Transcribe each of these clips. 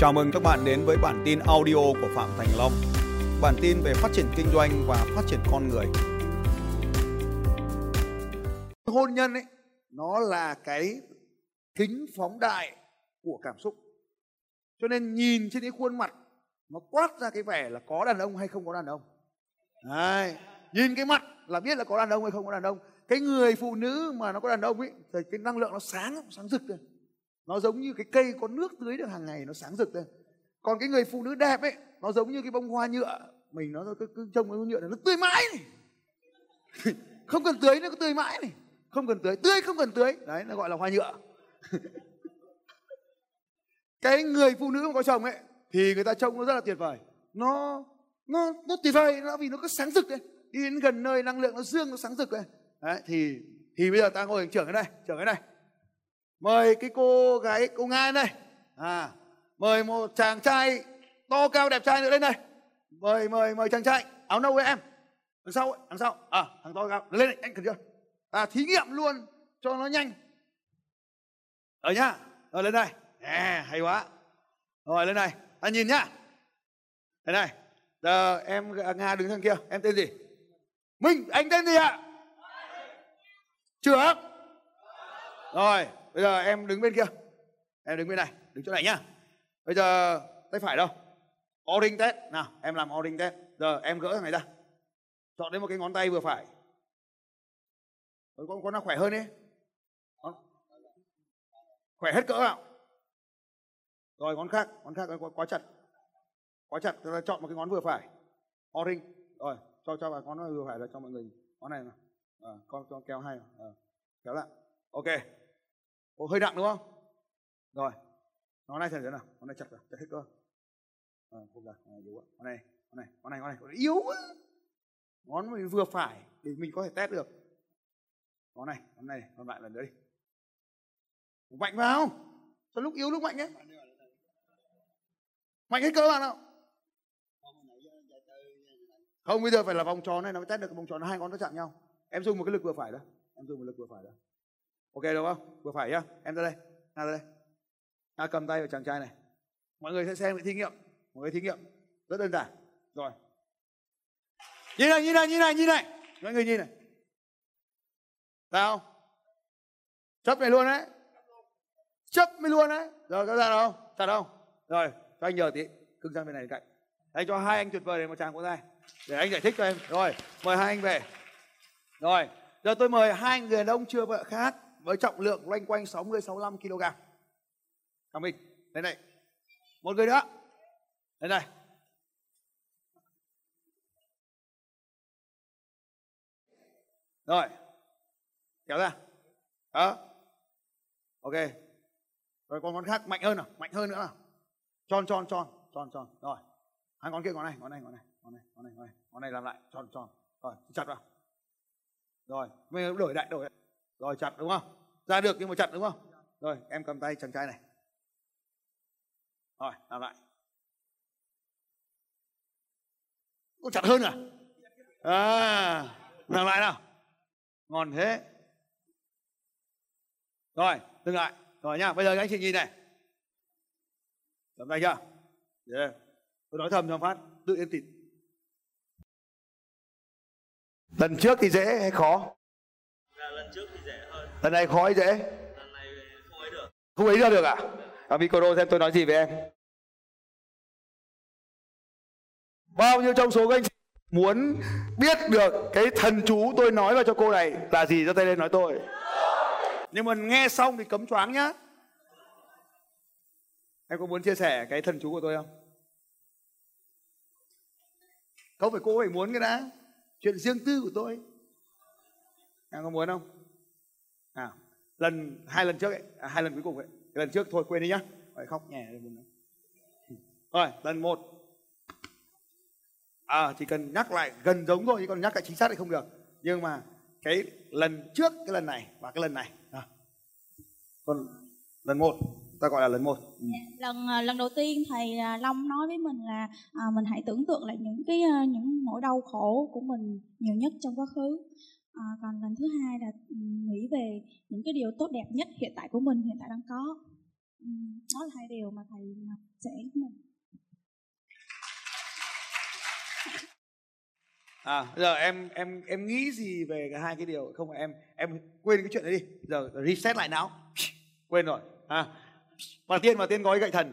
Chào mừng các bạn đến với bản tin audio của Phạm Thành Long. Bản tin về phát triển kinh doanh và phát triển con người. hôn nhân ấy, nó là cái kính phóng đại của cảm xúc cho nên nhìn trên cái khuôn mặt, nó quát ra cái vẻ là có đàn ông hay không có đàn ông Đấy. nhìn cái mặt là biết là có đàn ông hay không có đàn ông cái người phụ nữ mà nó có đàn ông ấy, thì cái năng lượng nó sáng sáng rực lên nó giống như cái cây có nước tưới được hàng ngày nó sáng rực lên. Còn cái người phụ nữ đẹp ấy nó giống như cái bông hoa nhựa. Mình nó cứ, cứ trông cái bông nhựa này nó tươi mãi này. Không cần tưới nó cứ tươi mãi này. Không cần tưới tươi không cần tưới. Đấy nó gọi là hoa nhựa. Cái người phụ nữ mà có chồng ấy thì người ta trông nó rất là tuyệt vời. Nó nó nó tuyệt vời nó vì nó cứ sáng rực lên. Đi đến gần nơi năng lượng nó dương nó sáng rực lên. Đấy thì thì bây giờ ta ngồi trưởng cái này trưởng cái này mời cái cô gái cô nga đây. À mời một chàng trai to cao đẹp trai nữa lên đây. Mời mời mời chàng trai áo nâu với em. Đằng sau đằng sau. À thằng to cao. Lên đây anh cần chưa à thí nghiệm luôn cho nó nhanh. Ở nhá. Rồi lên đây. À, hay quá. Rồi lên này ta nhìn nhá. Thế này giờ em nga đứng thằng kia. Em tên gì? Minh anh tên gì ạ? Trưởng rồi bây giờ em đứng bên kia. Em đứng bên này đứng chỗ này nhá. Bây giờ tay phải đâu? Oring test. Nào em làm Oring test. Giờ em gỡ thằng này ra. Chọn đến một cái ngón tay vừa phải. Con con nó khỏe hơn đi con... khỏe hết cỡ nào. Rồi ngón khác ngón khác quá, quá chặt. Quá chặt ta chọn một cái ngón vừa phải. Oring rồi cho cho vào ngón vừa phải là cho mọi người ngón này nào à, ờ, con cho kéo hai à, kéo lại. Ok. Ồ, hơi nặng đúng không? Rồi ngón này thế nào ngón này chặt rồi chặt hết cơ. À, không được à, yếu quá. Ngón này ngón này ngón này ngón này yếu quá. Ngón mình vừa phải để mình có thể test được. Ngón này ngón này còn lại lần nữa đi. Mạnh vào. Cho lúc yếu lúc mạnh nhé. mạnh hết cơ bạn nào? không bây giờ phải là vòng tròn này nó mới test được cái vòng tròn. Hai ngón nó chạm nhau. Em dùng một cái lực vừa phải đó. Em dùng một lực vừa phải đó ok được không? Vừa phải nhá. Em ra đây. Ra đây. Ta cầm tay vào chàng trai này. Mọi người sẽ xem cái thí nghiệm. Một cái thí nghiệm. Rất đơn giản. Rồi. Nhìn này nhìn này nhìn này nhìn này. Mọi người nhìn này. Sao chấp này luôn đấy. Chấp mới luôn đấy. Rồi có ra đâu chặt đâu rồi, cho anh nhờ tí. Cưng sang bên này cạnh. Anh cho hai anh tuyệt vời để một chàng vỗ tay. Để anh giải thích cho em. Rồi, mời hai anh về. Rồi, giờ tôi mời hai người đàn ông chưa vợ khác với trọng lượng loanh quanh 60 65 kg. Cảm mình, đây này. Một người nữa. Đây này. Rồi. Kéo ra. Đó. Ok. Rồi còn con khác mạnh hơn nào, mạnh hơn nữa nào. Tròn tròn tròn, tròn tròn. Rồi. À, Hai ngón kia ngón này, ngón này, ngón này, ngón này, ngón này, ngón này, ngón này làm lại tròn tròn. Rồi, chặt vào. Rồi, mình đổi đại đổi lại rồi chặt đúng không? Ra được nhưng mà chặt đúng không? Rồi em cầm tay chàng trai này. Rồi làm lại. Có chặt hơn à? À làm lại nào. Ngon thế. Rồi dừng lại. Rồi nha, bây giờ các anh chị nhìn này. Cầm tay chưa? Yeah. tôi nói thầm cho phát tự yên tịt lần trước thì dễ hay khó lần trước thì dễ hơn lần này khó hay dễ. Lần này không ấy được không ấy ra được à? À micro xem tôi nói gì với em. Bao nhiêu trong số các anh chị muốn biết được cái thần chú tôi nói vào cho cô này là gì? Ra tay lên nói tôi. Nhưng mà nghe xong thì cấm choáng nhá. Em có muốn chia sẻ cái thần chú của tôi không? Không phải cô phải muốn cái đã. Chuyện riêng tư của tôi. Em có muốn không? À, lần hai lần trước ấy, à, hai lần cuối cùng ấy. Lần trước thôi quên đi nhá. Phải khóc nhẹ rồi lần một. À chỉ cần nhắc lại gần giống thôi chứ còn nhắc lại chính xác thì không được. Nhưng mà cái lần trước cái lần này và cái lần này. À. còn lần một ta gọi là lần một. Ừ. Dạ, lần à, lần đầu tiên thầy à, long nói với mình là à, mình hãy tưởng tượng lại những cái à, những nỗi đau khổ của mình nhiều nhất trong quá khứ à, còn lần thứ hai là nghĩ về những cái điều tốt đẹp nhất hiện tại của mình hiện tại đang có đó là hai điều mà thầy à, sẽ mình À, giờ em em em nghĩ gì về cái hai cái điều không em em quên cái chuyện đấy đi. Giờ reset lại não. Quên rồi. À. Và tiên và tiên gói gậy thần.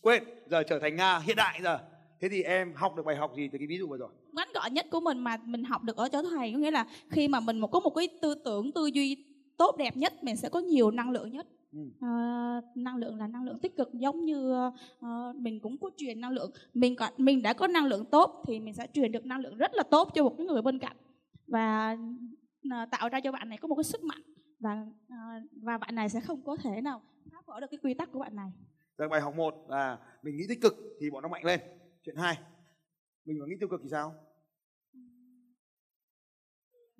Quên, giờ trở thành Nga hiện đại giờ. Thế thì em học được bài học gì từ cái ví dụ vừa rồi? Ngắn gọn nhất của mình mà mình học được ở chỗ thầy có nghĩa là khi mà mình có một cái tư tưởng tư duy tốt đẹp nhất mình sẽ có nhiều năng lượng nhất Ừ. Ờ, năng lượng là năng lượng tích cực giống như ờ, mình cũng có truyền năng lượng mình có mình đã có năng lượng tốt thì mình sẽ truyền được năng lượng rất là tốt cho một cái người bên cạnh và ờ, tạo ra cho bạn này có một cái sức mạnh và ờ, và bạn này sẽ không có thể nào phá vỡ được cái quy tắc của bạn này Giờ bài học 1 là mình nghĩ tích cực thì bọn nó mạnh lên. Chuyện 2. Mình mà nghĩ tiêu cực thì sao?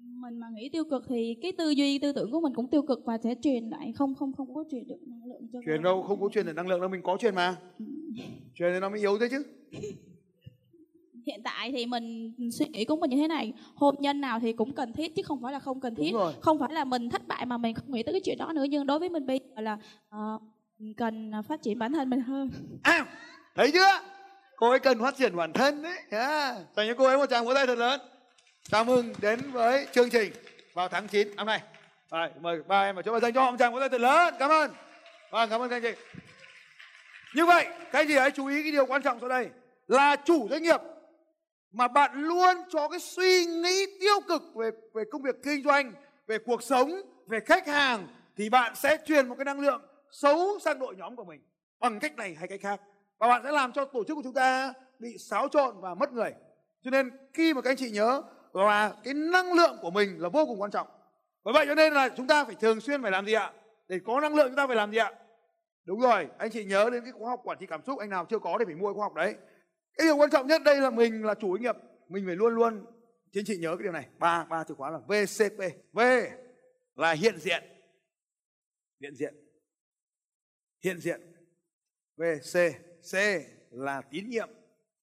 Mình mà nghĩ tiêu cực thì cái tư duy tư tưởng của mình cũng tiêu cực và sẽ truyền lại không không không có truyền được năng lượng cho Truyền đâu không có truyền được năng lượng đâu mình có truyền mà. Truyền thì nó mới yếu thế chứ. hiện tại thì mình suy nghĩ của mình như thế này hôn nhân nào thì cũng cần thiết chứ không phải là không cần thiết không phải là mình thất bại mà mình không nghĩ tới cái chuyện đó nữa nhưng đối với mình bây giờ là ờ, mình cần phát triển bản thân mình hơn À, thấy chưa? Cô ấy cần phát triển bản thân đấy. À, dành cho cô ấy một tràng vỗ tay thật lớn. Chào mừng đến với chương trình vào tháng 9 năm nay. Rồi, mời ba em vào chỗ bà dành cho họ một tràng vỗ tay thật lớn. Cảm ơn. Vâng, cảm ơn các anh chị. Như vậy, các anh chị hãy chú ý cái điều quan trọng sau đây là chủ doanh nghiệp mà bạn luôn cho cái suy nghĩ tiêu cực về về công việc kinh doanh, về cuộc sống, về khách hàng thì bạn sẽ truyền một cái năng lượng xấu sang đội nhóm của mình bằng cách này hay cách khác và bạn sẽ làm cho tổ chức của chúng ta bị xáo trộn và mất người. Cho nên khi mà các anh chị nhớ và cái năng lượng của mình là vô cùng quan trọng. Bởi vậy cho nên là chúng ta phải thường xuyên phải làm gì ạ? Để có năng lượng chúng ta phải làm gì ạ? Đúng rồi, anh chị nhớ đến cái khóa học quản trị cảm xúc anh nào chưa có thì phải mua cái khóa học đấy. Cái điều quan trọng nhất đây là mình là chủ doanh nghiệp, mình phải luôn luôn chính chị nhớ cái điều này, ba ba từ khóa là VCP. V là hiện diện. Hiện diện. Hiện diện. V C C là tín nhiệm.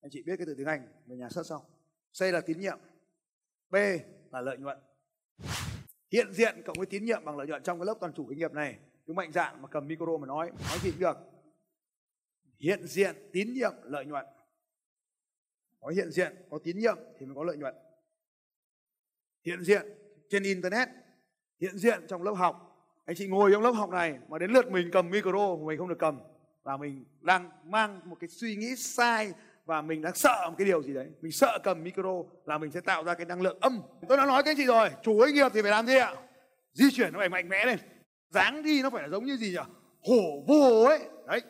Anh chị biết cái từ tiếng Anh về nhà xuất sau. C là tín nhiệm. B là lợi nhuận. Hiện diện cộng với tín nhiệm bằng lợi nhuận trong cái lớp toàn chủ doanh nghiệp này, cứ mạnh dạn mà cầm micro mà nói, nói gì cũng được. Hiện diện, tín nhiệm, lợi nhuận. Có hiện diện, có tín nhiệm thì mới có lợi nhuận. Hiện diện trên internet, hiện diện trong lớp học. Anh chị ngồi trong lớp học này mà đến lượt mình cầm micro mà mình không được cầm là mình đang mang một cái suy nghĩ sai và mình đang sợ một cái điều gì đấy. Mình sợ cầm micro là mình sẽ tạo ra cái năng lượng âm. Tôi đã nói các anh chị rồi, chủ doanh nghiệp thì phải làm gì ạ. Di chuyển nó phải mạnh mẽ lên. Dáng đi nó phải là giống như gì nhỉ? Hổ vồ ấy. Đấy.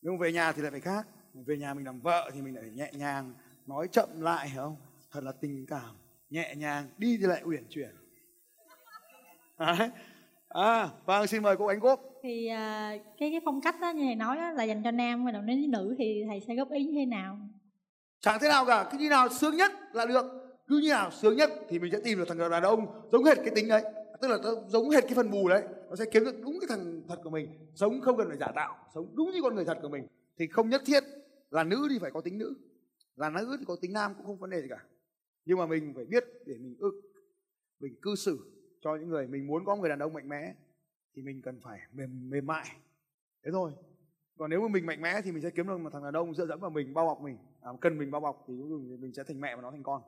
Nhưng về nhà thì lại phải khác. Về nhà mình làm vợ thì mình lại phải nhẹ nhàng, nói chậm lại, hiểu không? Thật là tình cảm, nhẹ nhàng, đi thì lại uyển chuyển. Đấy à vâng xin mời cô ánh cốp thì à, cái cái phong cách đó như thầy nói đó, là dành cho nam và nếu nữ thì thầy sẽ góp ý như thế nào? Chẳng thế nào cả cứ như nào sướng nhất là được. Cứ như nào sướng nhất thì mình sẽ tìm được thằng đàn ông giống hệt cái tính đấy. Tức là giống hệt cái phần bù đấy. Nó sẽ kiếm được đúng cái thằng thật của mình. Sống không cần phải giả tạo sống đúng như con người thật của mình. Thì không nhất thiết là nữ thì phải có tính nữ. Là nữ thì có tính nam cũng không vấn đề gì cả. Nhưng mà mình phải biết để mình ức mình cư xử cho những người mình muốn có người đàn ông mạnh mẽ thì mình cần phải mềm mềm mại. Thế thôi. Còn nếu mà mình mạnh mẽ thì mình sẽ kiếm được một thằng đàn ông dựa dẫm vào mình bao bọc mình. À, cần mình bao bọc thì mình sẽ thành mẹ và nó thành con.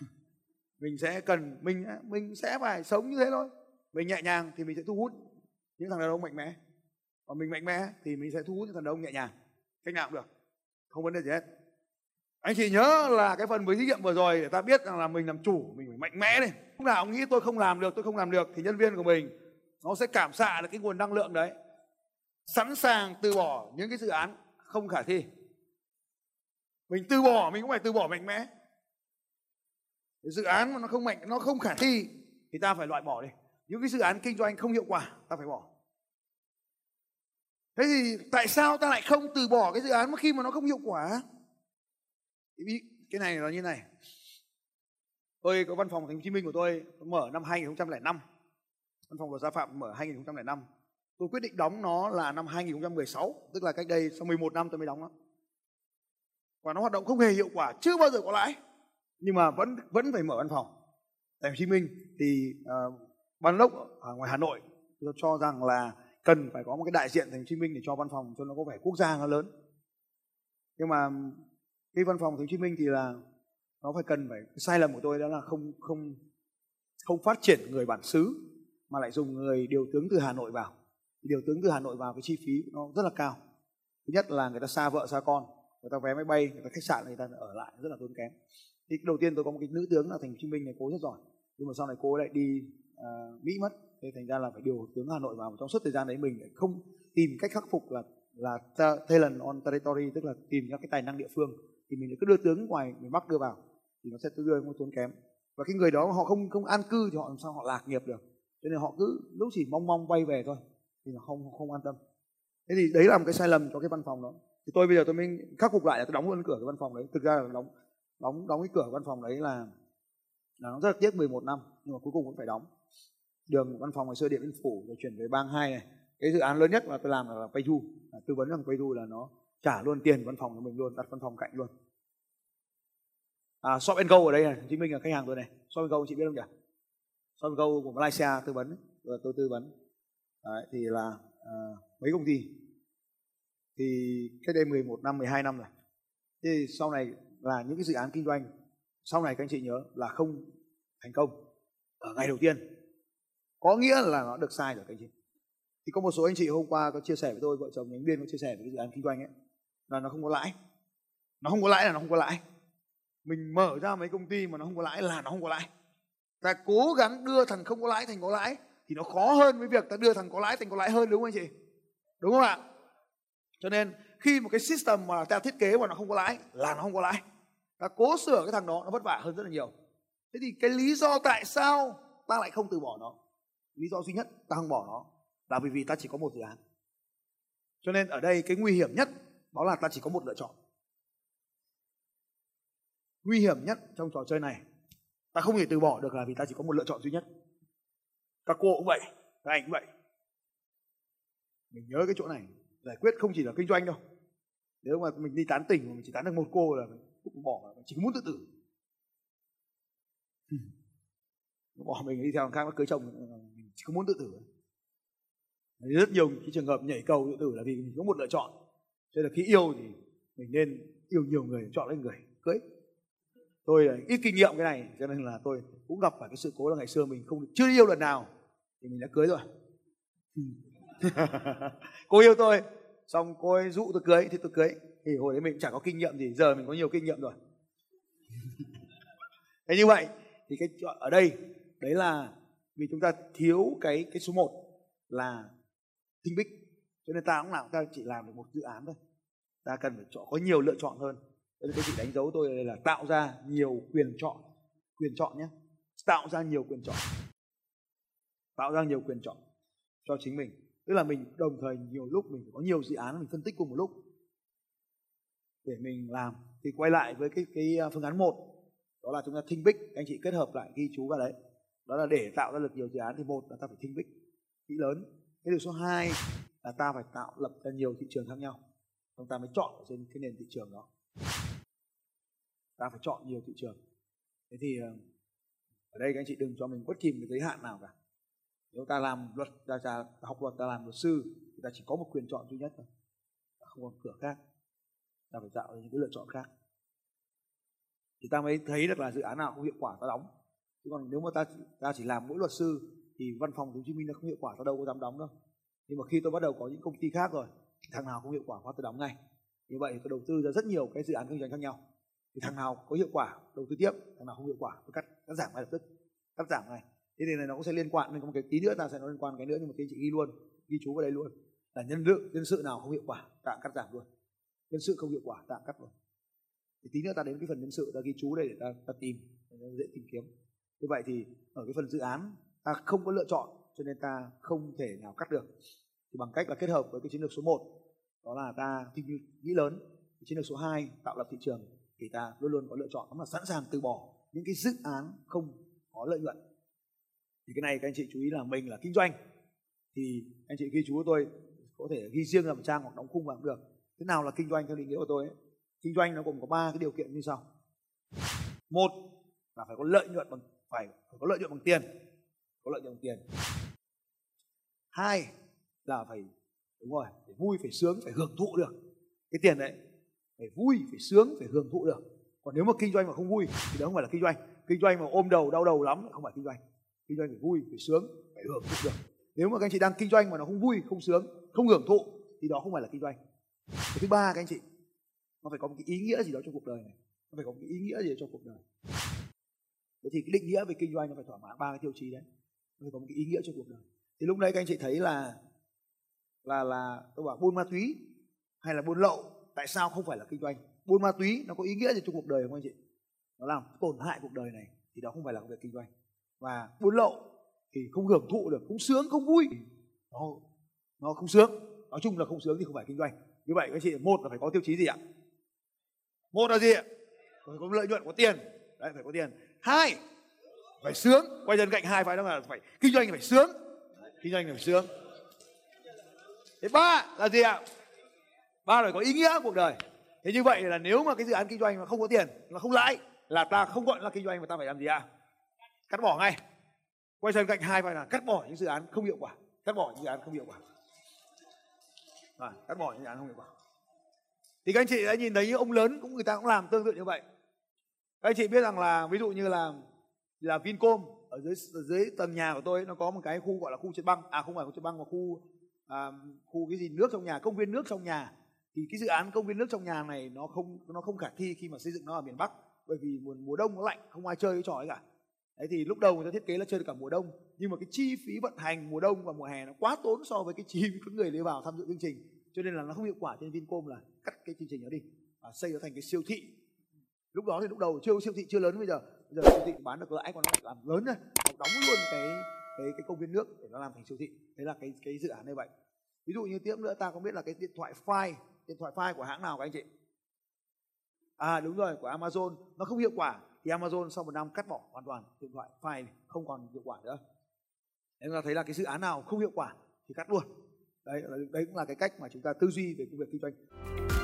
Mình sẽ cần mình mình sẽ phải sống như thế thôi. Mình nhẹ nhàng thì mình sẽ thu hút những thằng đàn ông mạnh mẽ. Còn mình mạnh mẽ thì mình sẽ thu hút những thằng đàn ông nhẹ nhàng. Cách nào cũng được. Không vấn đề gì hết anh chị nhớ là cái phần với thí nghiệm vừa rồi để ta biết rằng là mình làm chủ, mình phải mạnh mẽ đi. Lúc nào ông nghĩ tôi không làm được, tôi không làm được thì nhân viên của mình, nó sẽ cảm xạ được cái nguồn năng lượng đấy. Sẵn sàng từ bỏ những cái dự án không khả thi. Mình từ bỏ, mình cũng phải từ bỏ mạnh mẽ. Cái dự án mà nó không mạnh, nó không khả thi thì ta phải loại bỏ đi. Những cái dự án kinh doanh không hiệu quả, ta phải bỏ. Thế thì tại sao ta lại không từ bỏ cái dự án mà khi mà nó không hiệu quả? Cái này là như này. Tôi có văn phòng thành phố Hồ Chí Minh của tôi mở năm 2005 văn phòng luật gia phạm mở 2005 tôi quyết định đóng nó là năm 2016 tức là cách đây sau 11 năm tôi mới đóng nó. Và nó hoạt động không hề hiệu quả chưa bao giờ có lãi. Nhưng mà vẫn vẫn phải mở văn phòng. Tại Hồ Chí Minh thì uh, ban lốc ở ngoài Hà Nội tôi cho rằng là cần phải có một cái đại diện thành phố Hồ Chí Minh để cho văn phòng cho nó có vẻ quốc gia nó lớn. Nhưng mà cái văn phòng thành phố Hồ Chí Minh thì là nó phải cần phải cái sai lầm của tôi đó là không không không phát triển người bản xứ mà lại dùng người điều tướng từ Hà Nội vào. Điều tướng từ Hà Nội vào cái chi phí nó rất là cao. Thứ nhất là người ta xa vợ xa con người ta vé máy bay người ta khách sạn người ta ở lại rất là tốn kém. Thì đầu tiên tôi có một cái nữ tướng là thành phố Hồ Chí Minh này cô rất giỏi nhưng mà sau này cô lại đi uh, Mỹ mất. Thế thành ra là phải điều tướng Hà Nội vào trong suốt thời gian đấy mình lại không tìm cách khắc phục là là talent on territory tức là tìm các cái tài năng địa phương thì mình cứ đưa tướng ngoài miền Bắc đưa vào thì nó sẽ đưa không tốn kém. Và cái người đó họ không không an cư thì họ làm sao họ lạc nghiệp được. Cho nên họ cứ lúc chỉ mong mong bay về thôi thì nó không không an tâm. Thế thì đấy là một cái sai lầm cho cái văn phòng đó. Thì tôi bây giờ tôi mới khắc phục lại là tôi đóng luôn cửa cái văn phòng đấy. Thực ra là đóng đóng đóng cái cửa văn phòng đấy là là nó rất là tiếc 11 năm nhưng mà cuối cùng vẫn phải đóng. Đường văn phòng ngày xưa điện biên phủ rồi chuyển về bang hai này. Cái dự án lớn nhất mà tôi làm là Paydu à, tư vấn rằng Paydu là nó trả luôn tiền văn phòng của mình luôn đặt văn phòng cạnh luôn. À, Shop Go ở đây này chứng minh là khách hàng tôi này. Shop Go chị biết không nhỉ? Shop Go của Malaysia tư vấn rồi tôi tư vấn. Đấy, thì là à, mấy công ty? Thì cách đây 11 năm 12 năm rồi. Thì sau này là những cái dự án kinh doanh sau này các anh chị nhớ là không thành công ở ngày đầu tiên. Có nghĩa là nó được sai rồi các anh chị. Thì có một số anh chị hôm qua có chia sẻ với tôi vợ chồng nhánh biên có chia sẻ về cái dự án kinh doanh ấy là nó không có lãi. Nó không có lãi là nó không có lãi. Mình mở ra mấy công ty mà nó không có lãi là nó không có lãi. Ta cố gắng đưa thằng không có lãi thành có lãi thì nó khó hơn với việc ta đưa thằng có lãi thành có lãi hơn, đúng không anh chị? Đúng không ạ? Cho nên khi một cái system mà ta thiết kế mà nó không có lãi là nó không có lãi. Ta cố sửa cái thằng đó, nó vất vả hơn rất là nhiều. Thế thì cái lý do tại sao ta lại không từ bỏ nó? Lý do duy nhất ta không bỏ nó là bởi vì ta chỉ có một dự án. Cho nên ở đây cái nguy hiểm nhất đó là ta chỉ có một lựa chọn. Nguy hiểm nhất trong trò chơi này, ta không thể từ bỏ được là vì ta chỉ có một lựa chọn duy nhất. Các cô cũng vậy, các anh cũng vậy. Mình nhớ cái chỗ này, giải quyết không chỉ là kinh doanh đâu. Nếu mà mình đi tán tỉnh mà mình chỉ tán được một cô là cũng bỏ, mình chỉ muốn tự tử. Bỏ mình đi theo khác, nó cưới chồng ờ, mình chỉ muốn tự tử. Rất nhiều cái trường hợp nhảy cầu tự tử là vì mình có một lựa chọn thế là khi yêu thì mình nên yêu nhiều người, chọn lấy người, cưới. Tôi là ít kinh nghiệm cái này, cho nên là tôi cũng gặp phải cái sự cố là ngày xưa mình không, chưa yêu lần nào thì mình đã cưới rồi. Cô yêu tôi, xong cô ấy dụ tôi cưới, thì tôi cưới. Thì hồi đấy mình chẳng có kinh nghiệm gì, giờ mình có nhiều kinh nghiệm rồi. Thế như vậy, thì cái ở đây, đấy là vì chúng ta thiếu cái cái số 1 là tinh bích cho nên ta cũng làm, ta chỉ làm được một dự án thôi. Ta cần phải chọn, có nhiều lựa chọn hơn. Cho nên tôi chỉ đánh dấu tôi đây là tạo ra nhiều quyền chọn. Quyền chọn nhé. Tạo ra nhiều quyền chọn. Tạo ra nhiều quyền chọn cho chính mình. Tức là mình đồng thời nhiều lúc mình có nhiều dự án mình phân tích cùng một lúc. Để mình làm. Thì quay lại với cái cái à, phương án một. Đó là chúng ta thinh bích anh chị kết hợp lại ghi chú vào đấy. Đó là để tạo ra được nhiều dự án thì một là ta phải thinh bích kỹ lớn. Cái điều số 2 là ta phải tạo lập ra nhiều thị trường khác nhau. Chúng ta mới chọn ở trên cái nền thị trường đó. Ta phải chọn nhiều thị trường. Thế thì ờ, ở đây các anh chị đừng cho mình bất kỳ một giới hạn nào cả. Nếu ta làm luật ta, ta, ta học luật ta làm luật sư thì ta chỉ có một quyền chọn duy nhất thôi. Ta không còn cửa khác. Ta phải tạo ra những cái lựa chọn khác. Thì ta mới thấy được là dự án nào không hiệu quả ta đóng. Chứ còn nếu mà ta ta chỉ làm mỗi luật sư thì văn phòng Hồ Chí Minh nó không hiệu quả ta đâu có dám đóng đâu nhưng mà khi tôi bắt đầu có những công ty khác rồi thằng nào không hiệu quả tôi đóng ngay. Như vậy tôi đầu tư ra rất nhiều cái dự án kinh doanh khác nhau. Thì thằng nào có hiệu quả đầu tư tiếp thằng nào không hiệu quả tôi cắt cắt giảm ngay lập tức cắt giảm ngay. Thế thì này nó cũng sẽ liên quan nên có một cái tí nữa ta sẽ nói liên quan cái nữa nhưng mà các chị ghi luôn ghi chú vào đây luôn. Là nhân sự nhân sự nào không hiệu quả ta cắt giảm luôn. Nhân sự không hiệu quả ta cắt luôn. Thì tí nữa ta đến cái phần nhân sự ta ghi chú đây để ta, ta tìm để dễ tìm kiếm. Như vậy thì ở cái phần dự án ta không có lựa chọn cho nên ta không thể nào cắt được. Thì bằng cách là kết hợp với cái chiến lược số 1 đó là ta nghĩ lớn chiến lược số 2 tạo lập thị trường thì ta luôn luôn có lựa chọn đó là sẵn sàng từ bỏ những cái dự án không có lợi nhuận. Thì cái này các anh chị chú ý là mình là kinh doanh thì anh chị ghi chú của tôi có thể ghi riêng làm trang hoặc đóng khung vào cũng được. Thế nào là kinh doanh theo định nghĩa của tôi ấy? kinh doanh nó gồm có ba cái điều kiện như sau. Một là phải có lợi nhuận bằng phải, phải có lợi nhuận bằng tiền. Có lợi nhuận bằng tiền hai là phải, đúng rồi, phải vui, phải sướng, phải hưởng thụ được cái tiền đấy. Phải vui, phải sướng, phải hưởng thụ được. Còn nếu mà kinh doanh mà không vui thì đó không phải là kinh doanh. Kinh doanh mà ôm đầu, đau đầu lắm không phải kinh doanh. Kinh doanh phải vui, phải sướng, phải hưởng thụ được. Nếu mà các anh chị đang kinh doanh mà nó không vui, không sướng, không hưởng thụ thì đó không phải là kinh doanh. Cái thứ ba, các anh chị, nó phải có một cái ý nghĩa gì đó trong cuộc đời này. Nó phải có một cái ý nghĩa gì đó trong cuộc đời. Vậy thì cái định nghĩa về kinh doanh nó phải thỏa mãn ba cái tiêu chí đấy. Nó phải có một cái ý nghĩa trong cuộc đời thì lúc đấy các anh chị thấy là là là tôi bảo buôn ma túy hay là buôn lậu, tại sao không phải là kinh doanh? Buôn ma túy nó có ý nghĩa gì trong cuộc đời không anh chị? Nó làm tổn hại cuộc đời này thì đó không phải là việc kinh doanh. Và buôn lậu thì không hưởng thụ được, không sướng, không vui, nó nó không sướng. Nói chung là không sướng thì không phải kinh doanh. Như vậy các chị, một là phải có tiêu chí gì ạ? Một là gì ạ? Phải có lợi nhuận, có tiền. Đấy, phải có tiền. Hai, phải sướng. Quay dần cạnh hai phải đó là phải kinh doanh phải sướng kinh doanh phải sướng thế ba là gì ạ? Ba là có ý nghĩa cuộc đời. Thế như vậy là nếu mà cái dự án kinh doanh mà không có tiền là không lãi là ta không gọi là kinh doanh mà ta phải làm gì ạ? Cắt bỏ ngay. Quay sang cạnh hai phải là cắt bỏ những dự án không hiệu quả. Cắt bỏ những dự án không hiệu quả. À, cắt bỏ những dự án không hiệu quả. Thì các anh chị đã nhìn thấy những ông lớn cũng người ta cũng làm tương tự như vậy. Các anh chị biết rằng là ví dụ như là là Vincom ở dưới ở dưới tầng nhà của tôi nó có một cái khu gọi là khu trượt băng. À không phải khu trượt băng mà khu à, khu cái gì nước trong nhà công viên nước trong nhà. Thì cái dự án công viên nước trong nhà này nó không nó không khả thi khi mà xây dựng nó ở miền Bắc bởi vì mùa mùa đông nó lạnh không ai chơi cái trò ấy cả. Đấy thì lúc đầu người ta thiết kế là chơi được cả mùa đông nhưng mà cái chi phí vận hành mùa đông và mùa hè nó quá tốn so với cái chi phí các người đi vào tham dự chương trình. Cho nên là nó không hiệu quả cho nên Vincom là cắt cái chương trình đó đi và xây nó thành cái siêu thị. Lúc đó thì lúc đầu chưa siêu thị chưa lớn bây giờ bây giờ siêu thị bán được lãi còn nó làm lớn rồi đóng luôn cái cái cái công viên nước để nó làm thành siêu thị. Đấy là cái cái dự án như vậy. Ví dụ như tiếp nữa, ta có biết là cái điện thoại file điện thoại file của hãng nào các anh chị? À đúng rồi, của Amazon. Nó không hiệu quả thì Amazon sau một năm cắt bỏ hoàn toàn điện thoại file không còn hiệu quả nữa. Nên ta thấy là cái dự án nào không hiệu quả thì cắt luôn. Đấy đấy cũng là cái cách mà chúng ta tư duy về công việc kinh doanh.